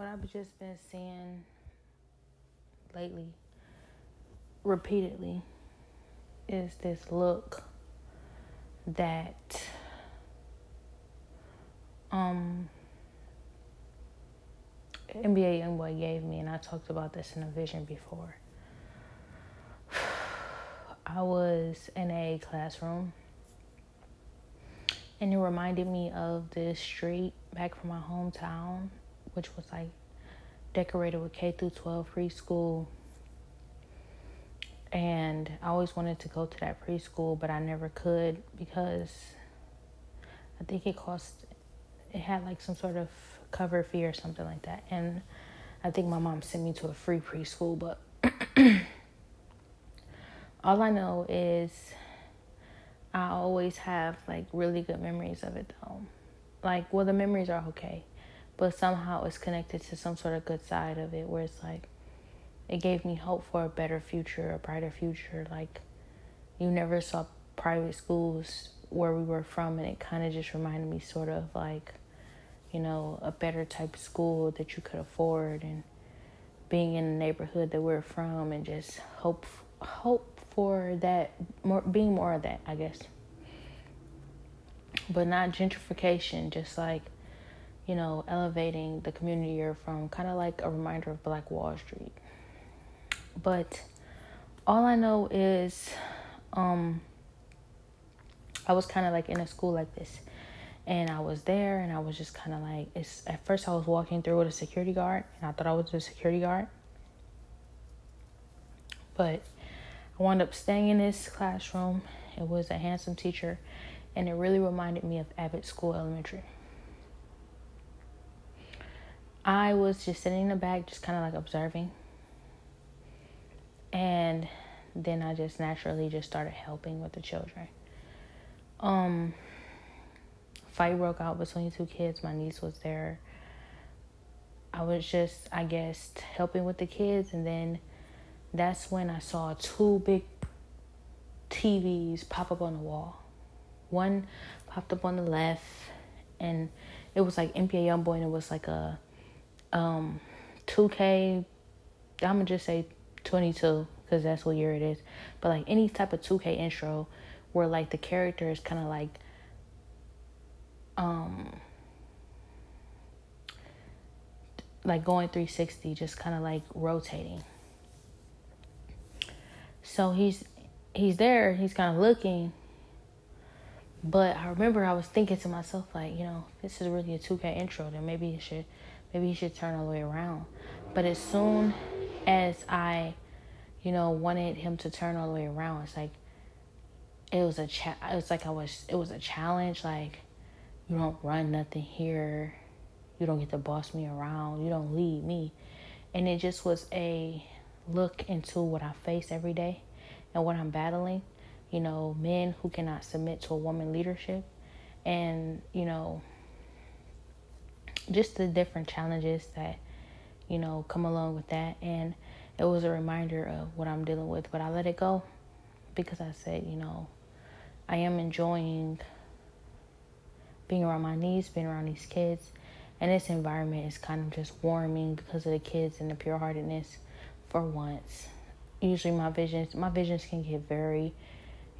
what I've just been seeing lately, repeatedly, is this look that um NBA Youngboy gave me, and I talked about this in a vision before. I was in a classroom, and it reminded me of this street back from my hometown, which was like decorated with K through 12 preschool. And I always wanted to go to that preschool, but I never could because I think it cost, it had like some sort of cover fee or something like that. And I think my mom sent me to a free preschool, but all I know is I always have like really good memories of it though. Like, well, the memories are okay, but somehow it's connected to some sort of good side of it where it's like it gave me hope for a better future, a brighter future. Like, you never saw private schools where we were from, and it kind of just reminded me sort of like you know, a better type of school that you could afford and being in the neighborhood that we're from and just hope hope for that more being more of that, I guess. But not gentrification, just like you know, elevating the community you're from, kind of like a reminder of Black Wall Street. But all I know is um I was kind of like in a school like this. And I was there and I was just kind of like it's at first I was walking through with a security guard and I thought I was a security guard. But I wound up staying in this classroom. It was a handsome teacher and it really reminded me of Abbott School Elementary I was just sitting in the back just kind of like observing and then I just naturally just started helping with the children um fight broke out between two kids. My niece was there. I was just, I guess, helping with the kids, and then that's when I saw two big TVs pop up on the wall. One popped up on the left, and it was like NBA YoungBoy, and it was like a um 2K. I'm gonna just say 22 because that's what year it is. But like any type of 2K intro, where like the character is kind of like um like going 360 just kind of like rotating so he's he's there he's kind of looking but i remember i was thinking to myself like you know this is really a 2k intro then maybe he should maybe he should turn all the way around but as soon as i you know wanted him to turn all the way around it's like it was a cha- it was like i was it was a challenge like you don't run nothing here. You don't get to boss me around. You don't lead me. And it just was a look into what I face every day and what I'm battling. You know, men who cannot submit to a woman leadership and, you know, just the different challenges that, you know, come along with that. And it was a reminder of what I'm dealing with, but I let it go because I said, you know, I am enjoying being around my niece, being around these kids. And this environment is kind of just warming because of the kids and the pure heartedness for once. Usually my visions my visions can get very,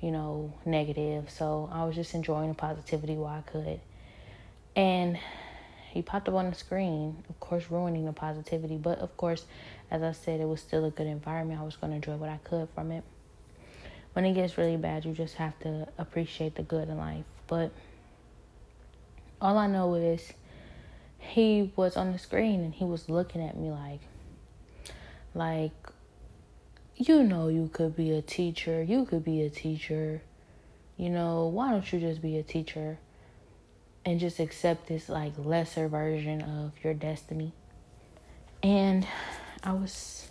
you know, negative. So I was just enjoying the positivity while I could. And he popped up on the screen, of course ruining the positivity. But of course, as I said, it was still a good environment. I was gonna enjoy what I could from it. When it gets really bad, you just have to appreciate the good in life. But all I know is he was on the screen and he was looking at me like like you know you could be a teacher. You could be a teacher. You know, why don't you just be a teacher and just accept this like lesser version of your destiny? And I was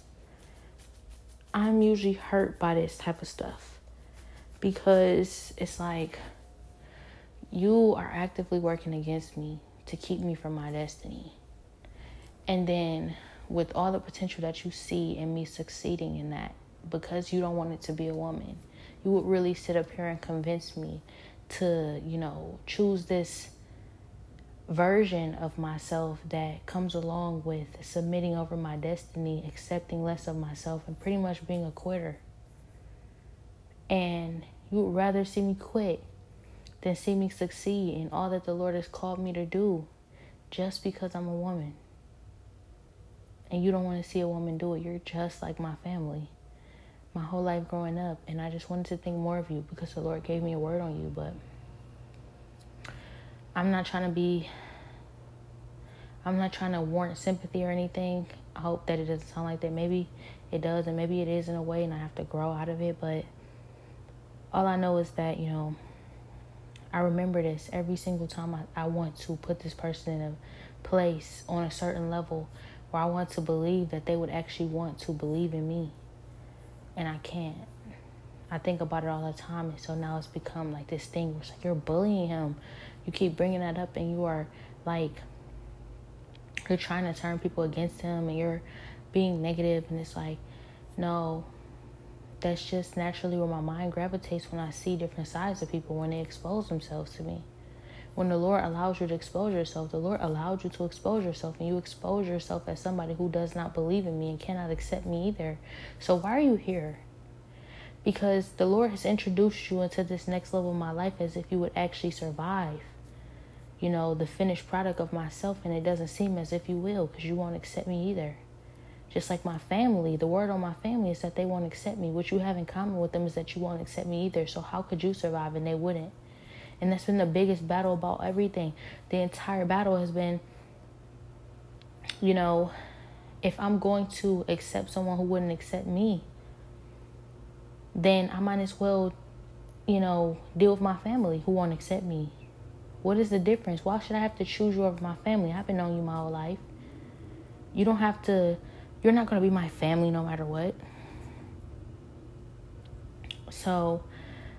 I'm usually hurt by this type of stuff because it's like you are actively working against me to keep me from my destiny. And then, with all the potential that you see in me succeeding in that, because you don't want it to be a woman, you would really sit up here and convince me to, you know, choose this version of myself that comes along with submitting over my destiny, accepting less of myself, and pretty much being a quitter. And you would rather see me quit than see me succeed in all that the Lord has called me to do just because I'm a woman. And you don't want to see a woman do it. You're just like my family. My whole life growing up. And I just wanted to think more of you because the Lord gave me a word on you. But I'm not trying to be, I'm not trying to warrant sympathy or anything. I hope that it doesn't sound like that. Maybe it does, and maybe it is in a way, and I have to grow out of it. But all I know is that, you know, I remember this every single time I, I want to put this person in a place on a certain level where I want to believe that they would actually want to believe in me. And I can't. I think about it all the time, and so now it's become like this thing where it's like you're bullying him you keep bringing that up and you are like you're trying to turn people against him and you're being negative and it's like no that's just naturally where my mind gravitates when I see different sides of people when they expose themselves to me. When the Lord allows you to expose yourself, the Lord allowed you to expose yourself, and you expose yourself as somebody who does not believe in me and cannot accept me either. So, why are you here? Because the Lord has introduced you into this next level of my life as if you would actually survive you know, the finished product of myself, and it doesn't seem as if you will because you won't accept me either. Just like my family, the word on my family is that they won't accept me. What you have in common with them is that you won't accept me either. So, how could you survive and they wouldn't? And that's been the biggest battle about everything. The entire battle has been, you know, if I'm going to accept someone who wouldn't accept me, then I might as well, you know, deal with my family who won't accept me what is the difference? Why should I have to choose you over my family? I've been knowing you my whole life. You don't have to, you're not going to be my family no matter what. So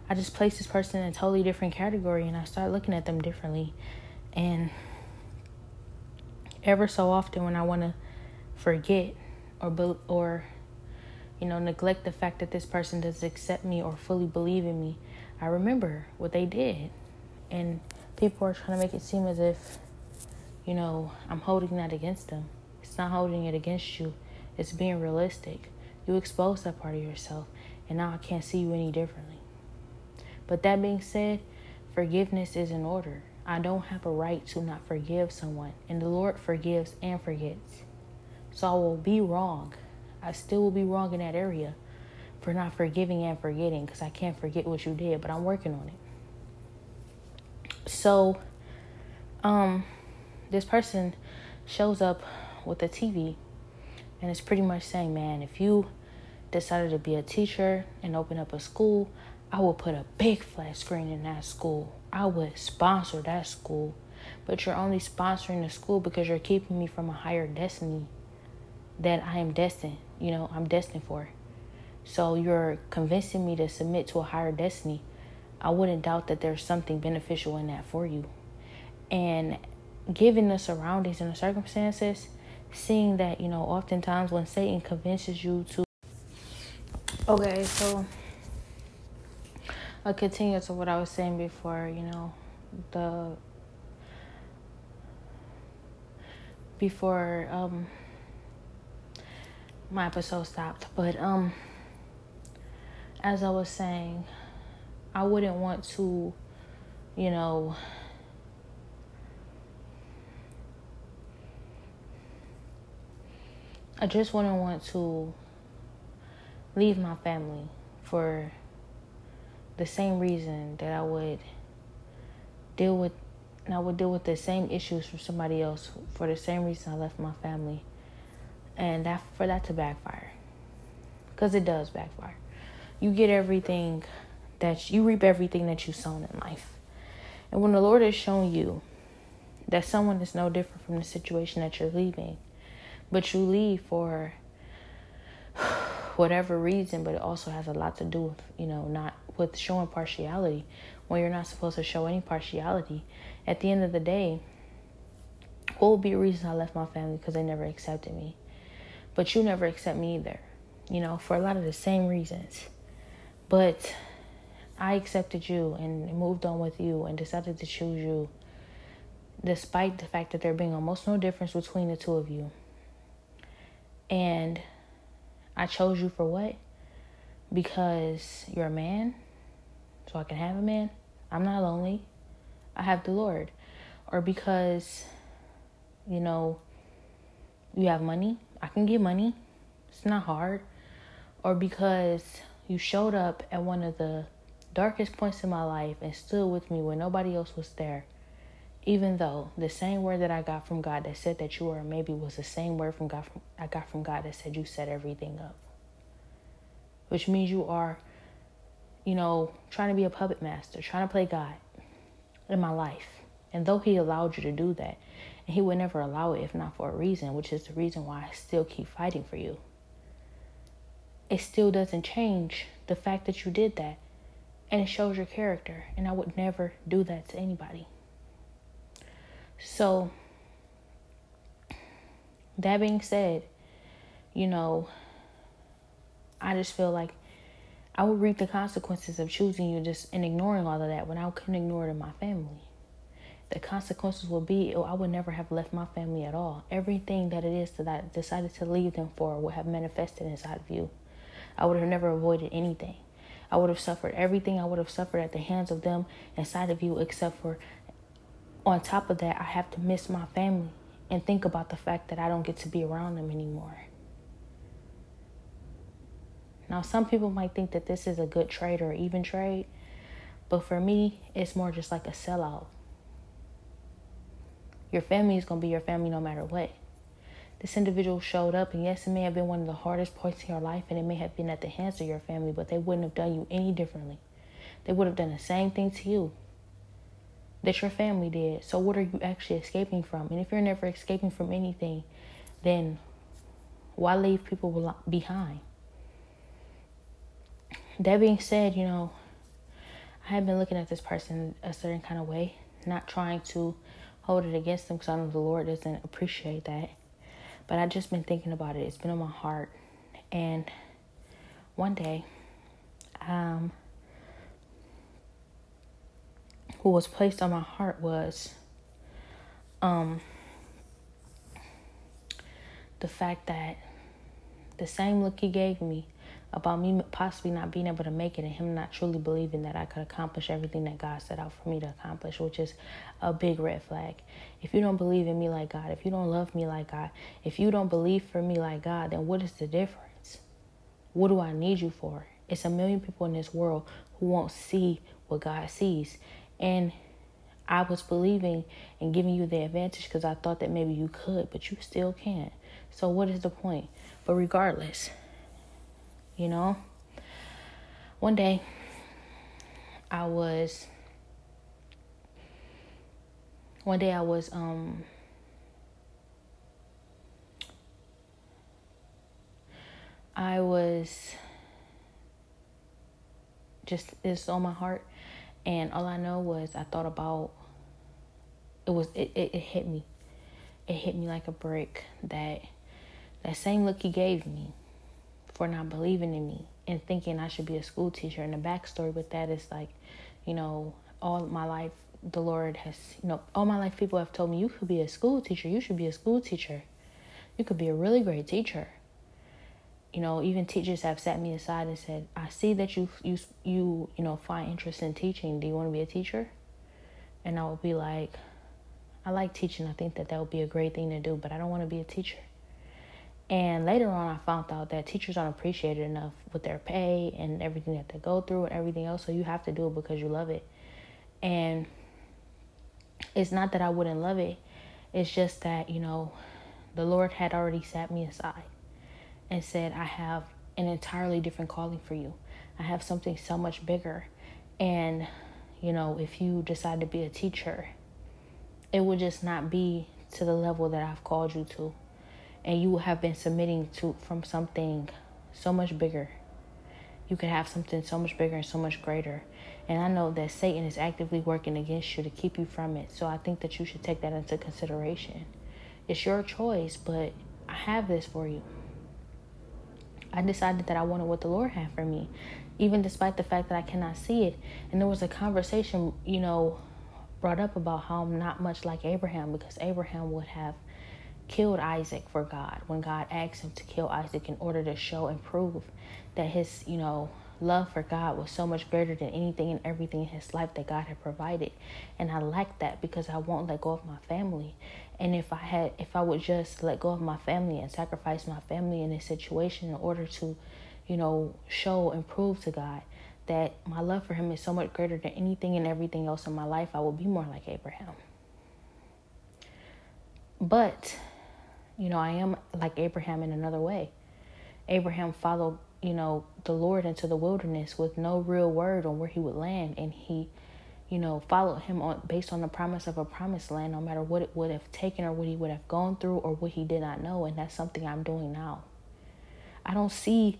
I just place this person in a totally different category and I start looking at them differently. And ever so often when I want to forget or, or, you know, neglect the fact that this person doesn't accept me or fully believe in me, I remember what they did. And people are trying to make it seem as if, you know, I'm holding that against them. It's not holding it against you, it's being realistic. You exposed that part of yourself, and now I can't see you any differently. But that being said, forgiveness is in order. I don't have a right to not forgive someone, and the Lord forgives and forgets. So I will be wrong. I still will be wrong in that area for not forgiving and forgetting because I can't forget what you did, but I'm working on it. So, um, this person shows up with a TV and it's pretty much saying, man, if you decided to be a teacher and open up a school, I would put a big flat screen in that school. I would sponsor that school. But you're only sponsoring the school because you're keeping me from a higher destiny that I am destined, you know, I'm destined for. So you're convincing me to submit to a higher destiny I wouldn't doubt that there's something beneficial in that for you. And given the surroundings and the circumstances, seeing that, you know, oftentimes when Satan convinces you to. Okay, so I continue to what I was saying before, you know, the. Before um my episode stopped, but um as I was saying, I wouldn't want to, you know, I just wouldn't want to leave my family for the same reason that I would deal with and I would deal with the same issues from somebody else for the same reason I left my family. And that for that to backfire. Cuz it does backfire. You get everything that you reap everything that you sown in life. And when the Lord has shown you that someone is no different from the situation that you're leaving, but you leave for whatever reason, but it also has a lot to do with, you know, not with showing partiality when you're not supposed to show any partiality. At the end of the day, what would be a reason I left my family? Because they never accepted me. But you never accept me either, you know, for a lot of the same reasons. But I accepted you and moved on with you and decided to choose you despite the fact that there being almost no difference between the two of you. And I chose you for what? Because you're a man, so I can have a man. I'm not lonely. I have the Lord. Or because, you know, you have money. I can get money. It's not hard. Or because you showed up at one of the darkest points in my life and stood with me when nobody else was there. Even though the same word that I got from God that said that you were maybe was the same word from God from, I got from God that said you set everything up. Which means you are, you know, trying to be a puppet master, trying to play God in my life. And though He allowed you to do that, and He would never allow it if not for a reason, which is the reason why I still keep fighting for you, it still doesn't change the fact that you did that. And it shows your character. And I would never do that to anybody. So, that being said, you know, I just feel like I would reap the consequences of choosing you just and ignoring all of that when I couldn't ignore it in my family. The consequences will be oh, I would never have left my family at all. Everything that it is that I decided to leave them for would have manifested inside of you. I would have never avoided anything. I would have suffered everything I would have suffered at the hands of them inside of you, except for on top of that, I have to miss my family and think about the fact that I don't get to be around them anymore. Now, some people might think that this is a good trade or even trade, but for me, it's more just like a sellout. Your family is going to be your family no matter what. This individual showed up, and yes, it may have been one of the hardest parts in your life, and it may have been at the hands of your family, but they wouldn't have done you any differently. They would have done the same thing to you that your family did. So, what are you actually escaping from? And if you're never escaping from anything, then why leave people behind? That being said, you know, I have been looking at this person a certain kind of way, not trying to hold it against them because I know the Lord doesn't appreciate that. But I just been thinking about it. It's been on my heart. And one day, um, what was placed on my heart was um, the fact that the same look he gave me about me possibly not being able to make it and him not truly believing that I could accomplish everything that God set out for me to accomplish, which is a big red flag. If you don't believe in me like God, if you don't love me like God, if you don't believe for me like God, then what is the difference? What do I need you for? It's a million people in this world who won't see what God sees. And I was believing and giving you the advantage because I thought that maybe you could, but you still can't. So, what is the point? But regardless, you know, one day I was, one day I was, um, I was just, it's on my heart. And all I know was I thought about it was it, it, it hit me. It hit me like a brick that that same look he gave me for not believing in me and thinking I should be a school teacher. And the backstory with that is like, you know, all my life the Lord has, you know, all my life people have told me you could be a school teacher. You should be a school teacher. You could be a really great teacher you know, even teachers have sat me aside and said, "I see that you you you you know find interest in teaching. Do you want to be a teacher?" And I would be like, "I like teaching. I think that that would be a great thing to do, but I don't want to be a teacher." And later on, I found out that teachers aren't appreciated enough with their pay and everything that they go through and everything else. So you have to do it because you love it. And it's not that I wouldn't love it. It's just that you know, the Lord had already sat me aside and said, I have an entirely different calling for you. I have something so much bigger. And, you know, if you decide to be a teacher, it will just not be to the level that I've called you to. And you have been submitting to from something so much bigger. You could have something so much bigger and so much greater. And I know that Satan is actively working against you to keep you from it. So I think that you should take that into consideration. It's your choice, but I have this for you. I decided that I wanted what the Lord had for me, even despite the fact that I cannot see it. And there was a conversation, you know, brought up about how I'm not much like Abraham because Abraham would have killed Isaac for God when God asked him to kill Isaac in order to show and prove that his, you know, love for God was so much greater than anything and everything in his life that God had provided. And I like that because I won't let go of my family. And if I had if I would just let go of my family and sacrifice my family in this situation in order to, you know, show and prove to God that my love for him is so much greater than anything and everything else in my life, I will be more like Abraham. But you know, I am like Abraham in another way. Abraham followed, you know, the Lord into the wilderness with no real word on where he would land. And he, you know, followed him on based on the promise of a promised land, no matter what it would have taken or what he would have gone through or what he did not know. And that's something I'm doing now. I don't see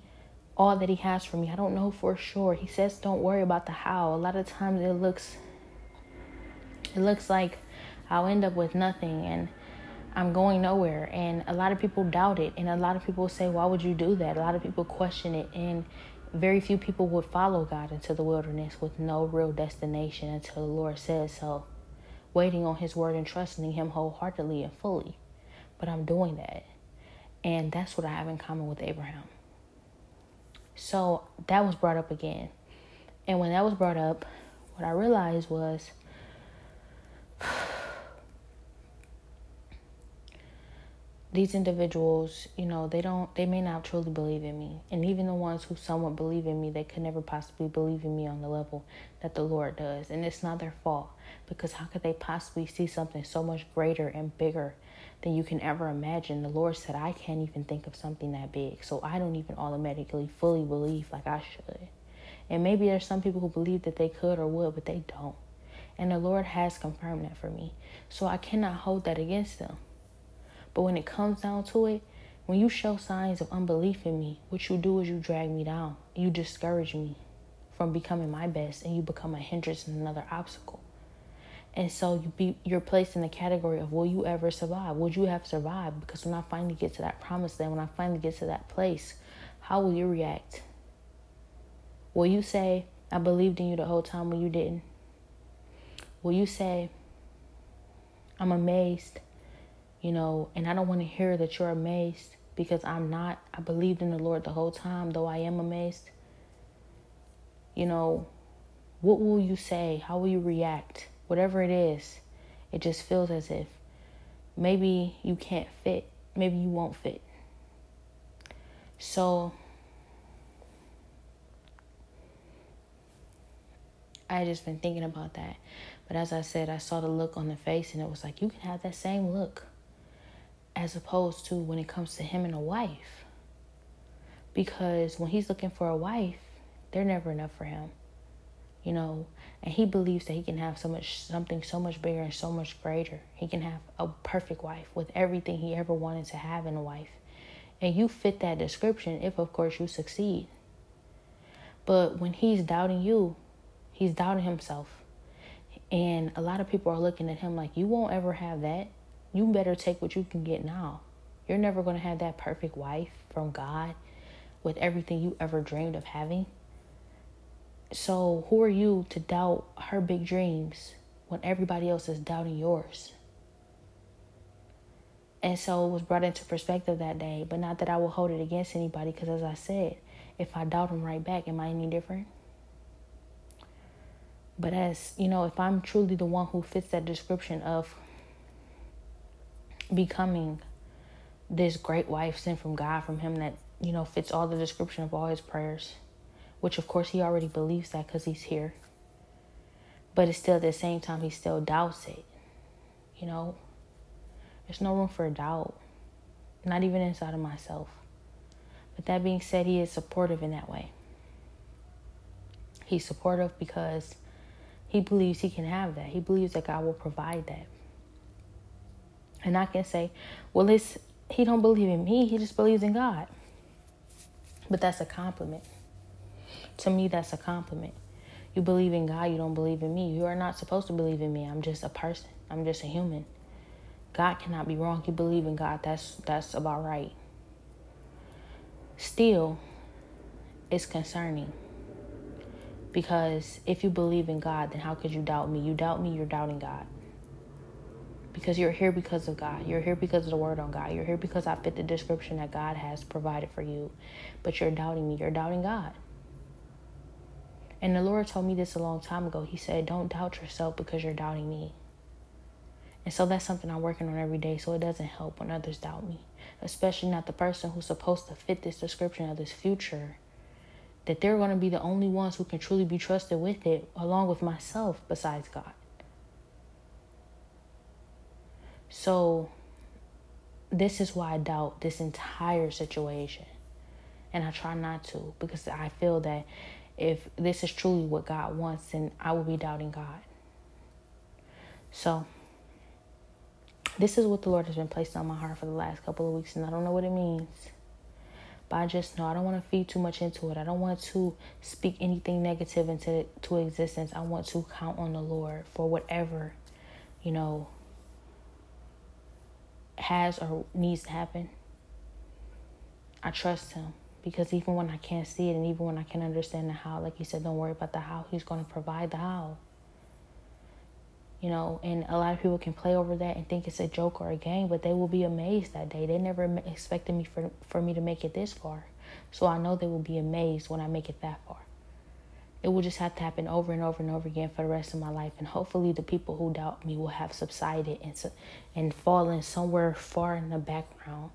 all that he has for me. I don't know for sure. He says don't worry about the how. A lot of times it looks it looks like I'll end up with nothing and I'm going nowhere. And a lot of people doubt it. And a lot of people say, why would you do that? A lot of people question it. And very few people would follow God into the wilderness with no real destination until the Lord says so. Waiting on His word and trusting Him wholeheartedly and fully. But I'm doing that. And that's what I have in common with Abraham. So that was brought up again. And when that was brought up, what I realized was these individuals, you know, they don't, they may not truly believe in me. And even the ones who somewhat believe in me, they could never possibly believe in me on the level that the Lord does. And it's not their fault because how could they possibly see something so much greater and bigger than you can ever imagine? The Lord said, I can't even think of something that big. So I don't even automatically fully believe like I should. And maybe there's some people who believe that they could or would, but they don't. And the Lord has confirmed that for me. So I cannot hold that against them. But when it comes down to it, when you show signs of unbelief in me, what you do is you drag me down. You discourage me from becoming my best and you become a hindrance and another obstacle. And so you be you're placed in the category of will you ever survive? Would you have survived? Because when I finally get to that promised land, when I finally get to that place, how will you react? Will you say, I believed in you the whole time when you didn't? Will you say, I'm amazed you know, and I don't want to hear that you're amazed because I'm not. I believed in the Lord the whole time, though I am amazed. You know, what will you say? How will you react? Whatever it is, it just feels as if maybe you can't fit, maybe you won't fit. So, I just been thinking about that. But as I said, I saw the look on the face and it was like, you can have that same look as opposed to when it comes to him and a wife. Because when he's looking for a wife, they're never enough for him. You know, and he believes that he can have so much something so much bigger and so much greater. He can have a perfect wife with everything he ever wanted to have in a wife. And you fit that description if of course you succeed. But when he's doubting you, he's doubting himself. And a lot of people are looking at him like, you won't ever have that you better take what you can get now. You're never going to have that perfect wife from God with everything you ever dreamed of having. So, who are you to doubt her big dreams when everybody else is doubting yours? And so it was brought into perspective that day, but not that I will hold it against anybody because, as I said, if I doubt them right back, am I any different? But as you know, if I'm truly the one who fits that description of becoming this great wife sent from God from him that, you know, fits all the description of all his prayers, which of course he already believes that because he's here. But it's still at the same time, he still doubts it. You know, there's no room for doubt, not even inside of myself. But that being said, he is supportive in that way. He's supportive because he believes he can have that. He believes that God will provide that. And I can say, well, it's he don't believe in me, he just believes in God. But that's a compliment. To me, that's a compliment. You believe in God, you don't believe in me. You are not supposed to believe in me. I'm just a person. I'm just a human. God cannot be wrong. You believe in God. That's that's about right. Still, it's concerning Because if you believe in God, then how could you doubt me? You doubt me, you're doubting God. Because you're here because of God. You're here because of the word on God. You're here because I fit the description that God has provided for you. But you're doubting me. You're doubting God. And the Lord told me this a long time ago. He said, Don't doubt yourself because you're doubting me. And so that's something I'm working on every day so it doesn't help when others doubt me, especially not the person who's supposed to fit this description of this future. That they're going to be the only ones who can truly be trusted with it, along with myself, besides God. So, this is why I doubt this entire situation. And I try not to because I feel that if this is truly what God wants, then I will be doubting God. So, this is what the Lord has been placed on my heart for the last couple of weeks, and I don't know what it means. But I just know I don't want to feed too much into it. I don't want to speak anything negative into to existence. I want to count on the Lord for whatever, you know, has or needs to happen. I trust Him because even when I can't see it and even when I can't understand the how, like He said, don't worry about the how. He's going to provide the how you know and a lot of people can play over that and think it's a joke or a game but they will be amazed that day they never expected me for for me to make it this far so i know they will be amazed when i make it that far it will just have to happen over and over and over again for the rest of my life and hopefully the people who doubt me will have subsided and and fallen somewhere far in the background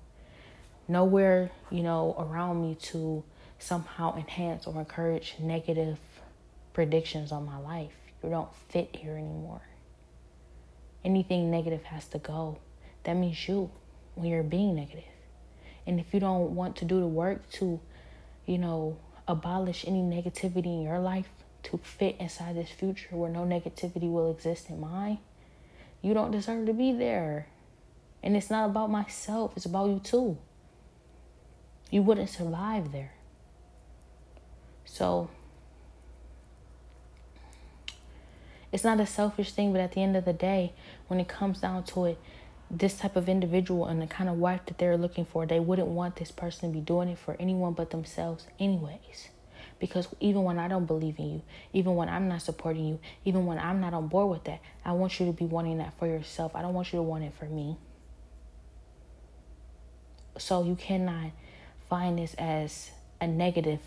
nowhere you know around me to somehow enhance or encourage negative predictions on my life you don't fit here anymore anything negative has to go. That means you when you're being negative. And if you don't want to do the work to, you know, abolish any negativity in your life to fit inside this future where no negativity will exist in mine, you don't deserve to be there. And it's not about myself, it's about you too. You wouldn't survive there. So, It's not a selfish thing, but at the end of the day, when it comes down to it, this type of individual and the kind of wife that they're looking for, they wouldn't want this person to be doing it for anyone but themselves, anyways. Because even when I don't believe in you, even when I'm not supporting you, even when I'm not on board with that, I want you to be wanting that for yourself. I don't want you to want it for me. So you cannot find this as a negative